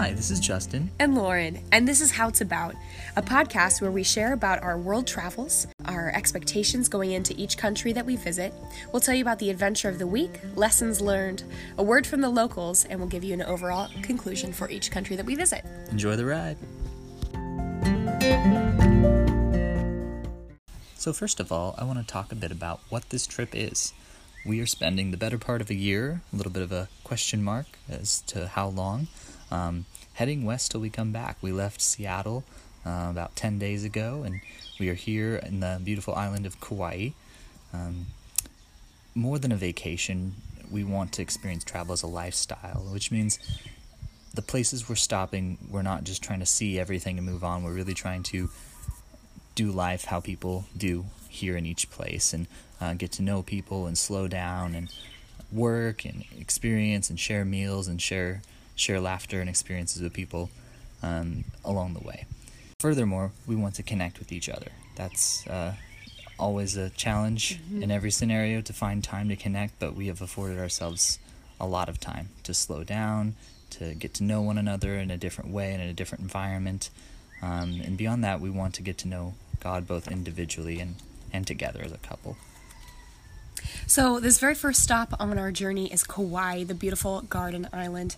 Hi, this is Justin. and Lauren, and this is How It's About, a podcast where we share about our world travels, our expectations going into each country that we visit. We'll tell you about the adventure of the week, lessons learned, a word from the locals, and we'll give you an overall conclusion for each country that we visit. Enjoy the ride. So, first of all, I want to talk a bit about what this trip is. We are spending the better part of a year, a little bit of a question mark as to how long, um, heading west till we come back. We left Seattle uh, about 10 days ago, and we are here in the beautiful island of Kauai. Um, more than a vacation, we want to experience travel as a lifestyle, which means the places we're stopping, we're not just trying to see everything and move on. We're really trying to do life how people do here in each place and uh, get to know people and slow down and work and experience and share meals and share share laughter and experiences with people um, along the way. Furthermore, we want to connect with each other. That's uh, always a challenge in every scenario to find time to connect, but we have afforded ourselves a lot of time to slow down, to get to know one another in a different way and in a different environment. Um, and beyond that, we want to get to know God both individually and, and together as a couple. So, this very first stop on our journey is Kauai, the beautiful garden island.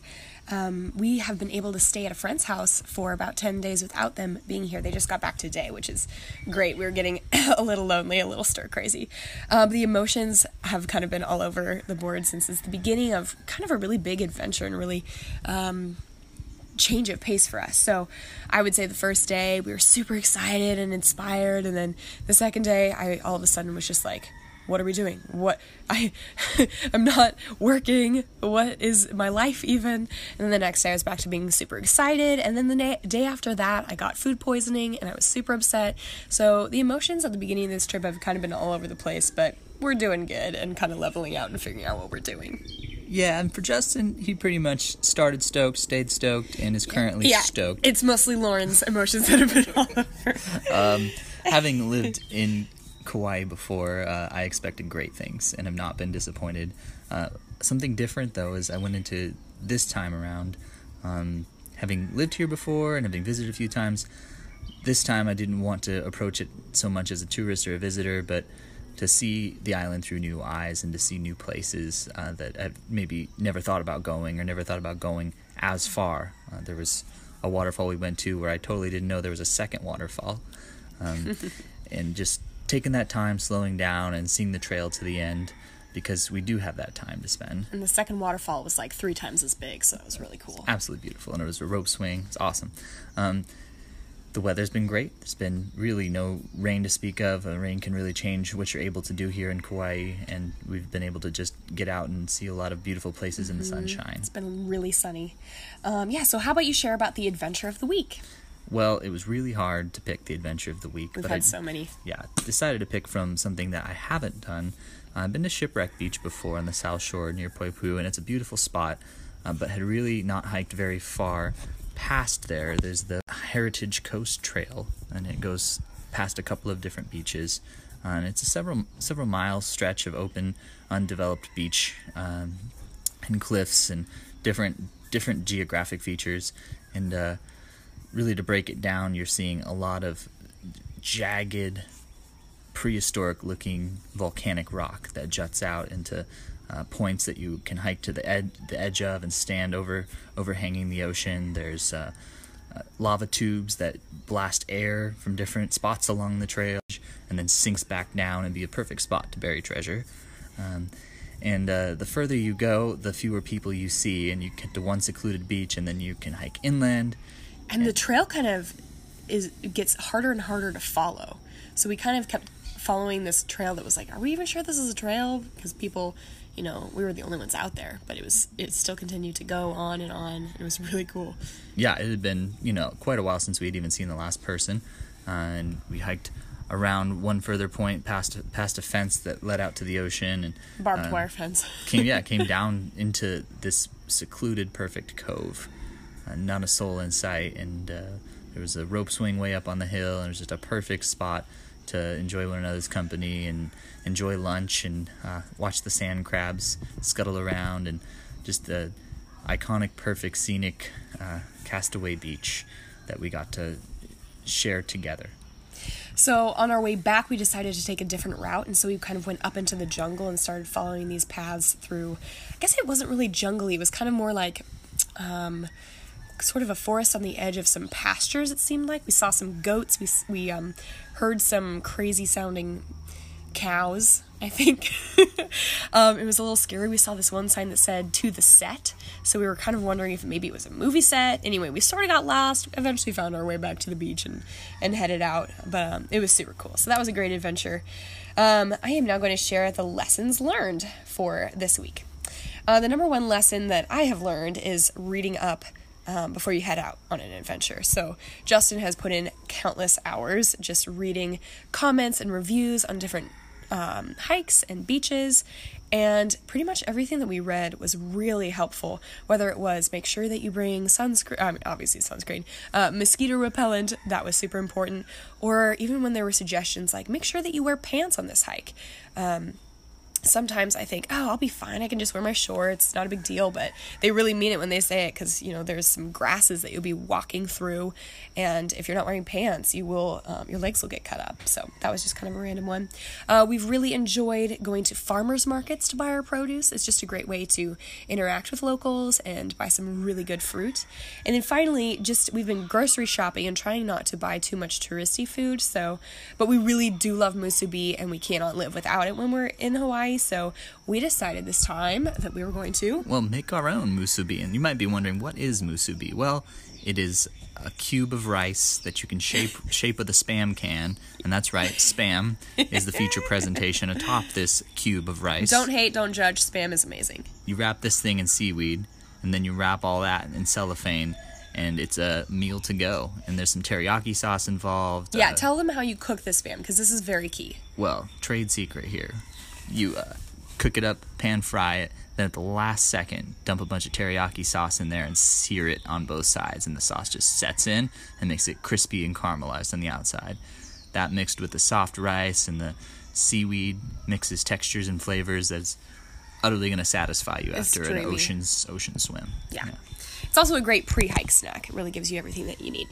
Um, we have been able to stay at a friend's house for about 10 days without them being here. They just got back today, which is great. We were getting a little lonely, a little stir crazy. Um, the emotions have kind of been all over the board since it's the beginning of kind of a really big adventure and really. Um, change of pace for us. So I would say the first day we were super excited and inspired and then the second day I all of a sudden was just like what are we doing? What I I'm not working. What is my life even? And then the next day I was back to being super excited and then the na- day after that I got food poisoning and I was super upset. So the emotions at the beginning of this trip have kind of been all over the place, but we're doing good and kind of leveling out and figuring out what we're doing. Yeah, and for Justin, he pretty much started stoked, stayed stoked, and is currently stoked. It's mostly Lauren's emotions that have been all over. Um, having lived in Kauai before, uh, I expected great things and have not been disappointed. Uh, something different, though, is I went into this time around, um, having lived here before and having visited a few times. This time, I didn't want to approach it so much as a tourist or a visitor, but to see the island through new eyes and to see new places uh, that I've maybe never thought about going or never thought about going as far. Uh, there was a waterfall we went to where I totally didn't know there was a second waterfall. Um, and just taking that time, slowing down, and seeing the trail to the end because we do have that time to spend. And the second waterfall was like three times as big, so it was really cool. Absolutely beautiful. And it was a rope swing. It's awesome. Um, the weather's been great. There's been really no rain to speak of. Uh, rain can really change what you're able to do here in Kauai, and we've been able to just get out and see a lot of beautiful places in the sunshine. It's been really sunny. Um, yeah, so how about you share about the adventure of the week? Well, it was really hard to pick the adventure of the week, We've but had I so many. yeah decided to pick from something that I haven't done. I've been to Shipwreck Beach before on the South Shore near Poipu, and it's a beautiful spot, uh, but had really not hiked very far past there. There's the Heritage Coast Trail, and it goes past a couple of different beaches. Uh, and it's a several several mile stretch of open, undeveloped beach um, and cliffs and different different geographic features. And uh, really, to break it down, you're seeing a lot of jagged, prehistoric looking volcanic rock that juts out into uh, points that you can hike to the, ed- the edge of and stand over overhanging the ocean. There's uh, uh, lava tubes that blast air from different spots along the trail and then sinks back down and be a perfect spot to bury treasure. Um, and uh, the further you go, the fewer people you see, and you get to one secluded beach, and then you can hike inland. And the trail kind of is gets harder and harder to follow. So we kind of kept following this trail that was like, are we even sure this is a trail? Because people, you know, we were the only ones out there, but it was it still continued to go on and on. It was really cool. yeah, it had been you know quite a while since we had even seen the last person, uh, and we hiked around one further point past past a fence that led out to the ocean and Barbed uh, wire fence. came yeah came down into this secluded perfect cove, not a soul in sight, and uh, there was a rope swing way up on the hill, and it was just a perfect spot to enjoy one another's company and enjoy lunch and uh, watch the sand crabs scuttle around and just uh, iconic, perfect, scenic uh, Castaway Beach that we got to share together. So on our way back, we decided to take a different route, and so we kind of went up into the jungle and started following these paths through. I guess it wasn't really jungly; it was kind of more like, um, sort of a forest on the edge of some pastures. It seemed like we saw some goats. We we um, heard some crazy sounding cows. I think um, it was a little scary. We saw this one sign that said "to the set," so we were kind of wondering if maybe it was a movie set. Anyway, we sort of got lost. Eventually, found our way back to the beach and and headed out. But um, it was super cool. So that was a great adventure. Um, I am now going to share the lessons learned for this week. Uh, the number one lesson that I have learned is reading up um, before you head out on an adventure. So, Justin has put in countless hours just reading comments and reviews on different um, hikes and beaches. And pretty much everything that we read was really helpful. Whether it was make sure that you bring sunscreen, I mean, obviously sunscreen, uh, mosquito repellent, that was super important. Or even when there were suggestions like make sure that you wear pants on this hike. Um, sometimes I think, oh, I'll be fine. I can just wear my shorts. It's not a big deal. But they really mean it when they say it because, you know, there's some grasses that you'll be walking through. And if you're not wearing pants, you will, um, your legs will get cut up. So that was just kind of a random one. Uh, we've really enjoyed going to farmers markets to buy our produce. It's just a great way to interact with locals and buy some really good fruit. And then finally, just we've been grocery shopping and trying not to buy too much touristy food. So, but we really do love musubi and we cannot live without it when we're in Hawaii. So we decided this time that we were going to. Well, make our own musubi. And you might be wondering, what is musubi? Well, it is a cube of rice that you can shape shape with a spam can, and that's right, spam is the feature presentation atop this cube of rice. Don't hate, don't judge. Spam is amazing. You wrap this thing in seaweed, and then you wrap all that in cellophane, and it's a meal to go. And there's some teriyaki sauce involved. Yeah, uh, tell them how you cook this spam because this is very key. well, trade secret here. You uh, cook it up, pan fry it, then at the last second, dump a bunch of teriyaki sauce in there and sear it on both sides, and the sauce just sets in and makes it crispy and caramelized on the outside. That mixed with the soft rice and the seaweed mixes textures and flavors that's utterly going to satisfy you It's after an ocean's ocean swim. Yeah. It's also a great pre-hike snack. It really gives you everything that you need.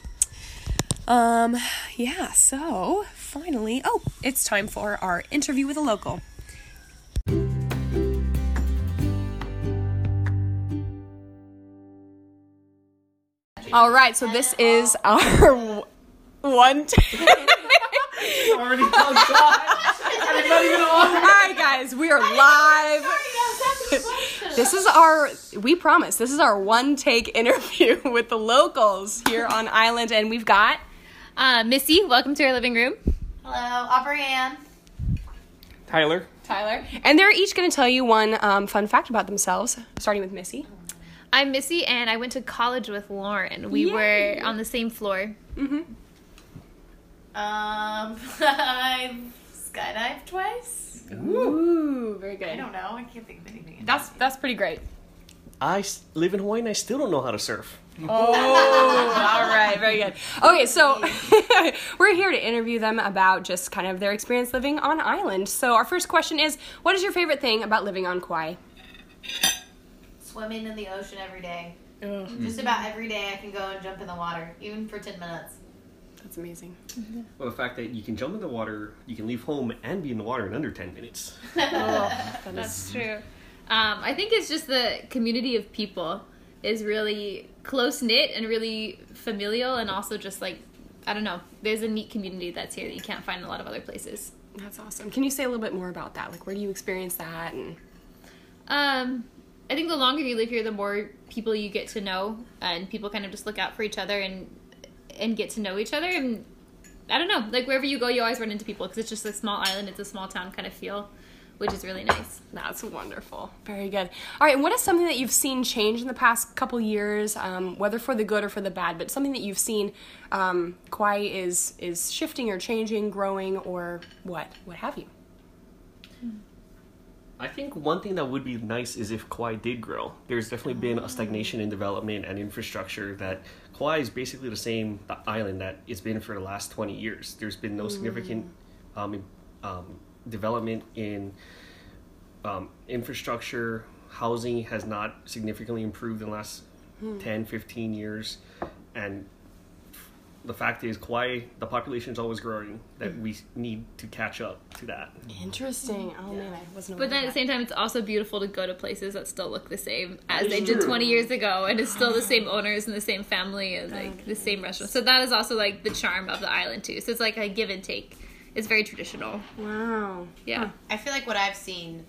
Um, yeah, so finally, oh, it's time for our interview with a local. All right, so this is our one. T- already on time. Not even on. All right, guys, we are live. This is our, we promise, this is our one take interview with the locals here on Island, and we've got Uh, Missy, welcome to our living room. Hello, Aubrey Ann. Tyler. Tyler. And they're each going to tell you one um, fun fact about themselves, starting with Missy. I'm Missy, and I went to college with Lauren. We Yay. were on the same floor. Um, I've skydived twice. Ooh, very good. I don't know. I can't think of anything. That's that's pretty great. I s- live in Hawaii and I still don't know how to surf. Oh, all right, very good. Okay, so we're here to interview them about just kind of their experience living on island. So our first question is, what is your favorite thing about living on Kauai? Swimming in the ocean every day. Just about every day I can go and jump in the water, even for 10 minutes. That's amazing. Well, the fact that you can jump in the water, you can leave home and be in the water in under 10 minutes. That's true. Um, I think it's just the community of people is really close knit and really familial, and also just like I don't know. There's a neat community that's here that you can't find in a lot of other places. That's awesome. Can you say a little bit more about that? Like, where do you experience that? And Um, I think the longer you live here, the more people you get to know, and people kind of just look out for each other and and get to know each other. And I don't know, like wherever you go, you always run into people because it's just a small island. It's a small town kind of feel, which is really nice. That's wonderful. Very good. All right, and what is something that you've seen change in the past couple years, um, whether for the good or for the bad, but something that you've seen um, Kauai is is shifting or changing, growing, or what, what have you? I think one thing that would be nice is if Kauai did grow. There's definitely been a stagnation in development and infrastructure that Kauai is basically the same island that it's been for the last 20 years. There's been no significant um, um, development in um, infrastructure, housing has not significantly improved in the last Hmm. 10, 15 years, and the fact is, Kauai, the population is always growing. That we need to catch up to that. Interesting. Oh man, I wasn't. But aware then at the same time, it's also beautiful to go to places that still look the same as That they is did 20 years ago, and it's still the ah. same owners and the same family and like the same restaurant. So that is also like the charm of the island too. So it's like a give and take. It's very traditional. Wow. Yeah. I feel like what I've seen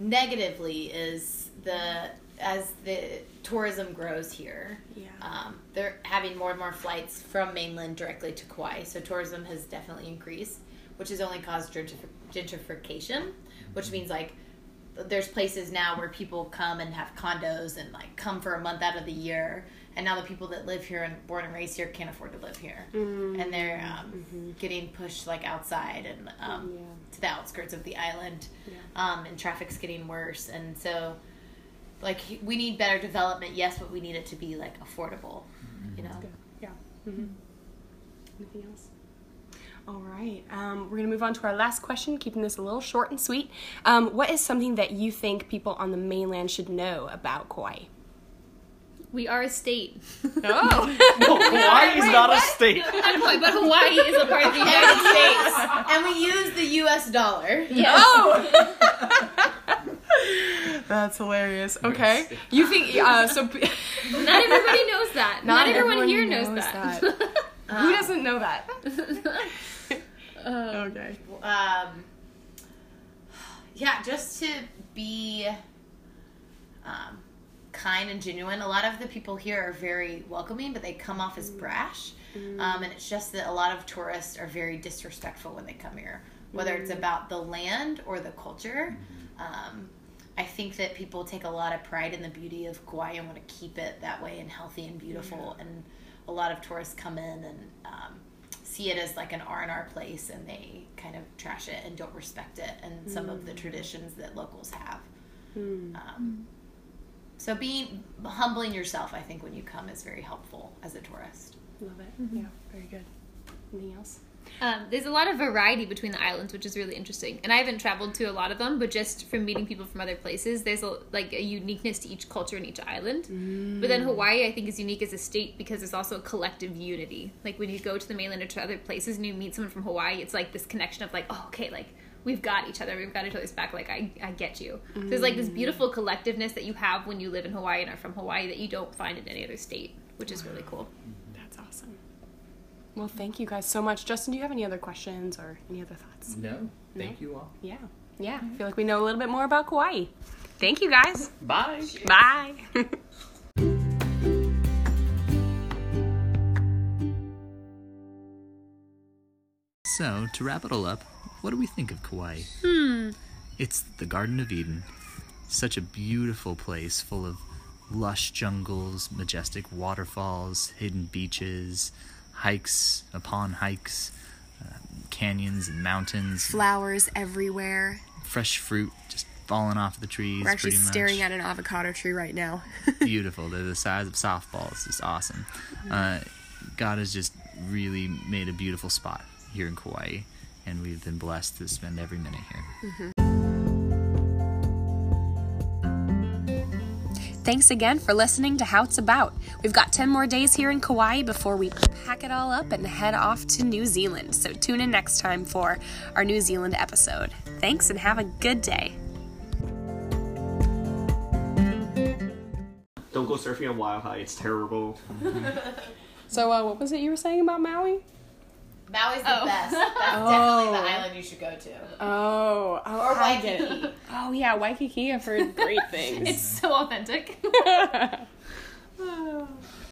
negatively is the as the tourism grows here. Yeah. Um, they're having more and more flights from mainland directly to Kauai, so tourism has definitely increased, which has only caused gentrification, which means like there's places now where people come and have condos and like come for a month out of the year, and now the people that live here and born and raised here can't afford to live here, and they're um, getting pushed like outside and um, Yeah. to the outskirts of the island, um, and traffic's getting worse, and so like we need better development, yes, but we need it to be like affordable, you know. Yeah. hmm Anything else? All right. Um, we're going to move on to our last question, keeping this a little short and sweet. Um, what is something that you think people on the mainland should know about Kauai? We are a state. Oh. No, Kauai is not a state. Not Hawaii, but Hawaii is a part of the United States. and we use the U.S. dollar. Yes. oh! That's hilarious. Okay. You think, uh, so. p- Not everybody knows that. Not, everyone, here knows, knows that. Who doesn't know that? Uh, Okay. Um, yeah, just to be um, kind and genuine. A lot of the people here are very welcoming, but they come off as brash. Um, and it's just that a lot of tourists are very disrespectful when they come here, whether it's about the land or the culture. Um, I think that people take a lot of pride in the beauty of Kauai and want to keep it that way and healthy and beautiful. And a lot of tourists come in and um, see it as like an R and R place, and they kind of trash it and don't respect it and some of the traditions that locals have. Um, so being humbling yourself, I think, when you come is very helpful as a tourist. Love it. Yeah, very good. Anything else? Um, there's a lot of variety between the islands, which is really interesting. And I haven't traveled to a lot of them, but just from meeting people from other places, there's a, like a uniqueness to each culture in each island. But then Hawaii, I think, is unique as a state because there's also a collective unity. Like when you go to the mainland or to other places and you meet someone from Hawaii, it's like this connection of like, oh, okay, like we've got each other, we've got each other's back. Like I, I get you. So there's like this beautiful collectiveness that you have when you live in Hawaii and are from Hawaii that you don't find in any other state, which is really cool. That's awesome. Well, thank you guys so much. Justin, do you have any other questions or any other thoughts? No, thank you all. Yeah. Yeah. I feel like we know a little bit more about Kauai. Thank you guys. Bye. Bye. So, to wrap it all up, what do we think of Kauai? Hmm. It's the Garden of Eden. Such a beautiful place full of lush jungles, majestic waterfalls, hidden beaches, hikes upon hikes, uh, canyons and mountains, Flowers everywhere. fresh fruit just falling off the trees. We're actually staring much. at an avocado tree right now. beautiful. They're the size of softballs. Just awesome. Uh, God has just really made a beautiful spot here in Kauai, and we've been blessed to spend every minute here. Thanks again for listening to How It's About. We've got 10 more days here in Kauai before we pack it all up and head off to New Zealand. So tune in next time for our New Zealand episode. Thanks and have a good day. Don't go surfing on Wild High. It's terrible. So, uh, what was it you were saying about Maui? Maui's the Oh. best. That's definitely the oh. island you should go to. Oh, oh Or I. Waikiki. Oh, yeah, Waikiki. I've heard great things. It's so authentic.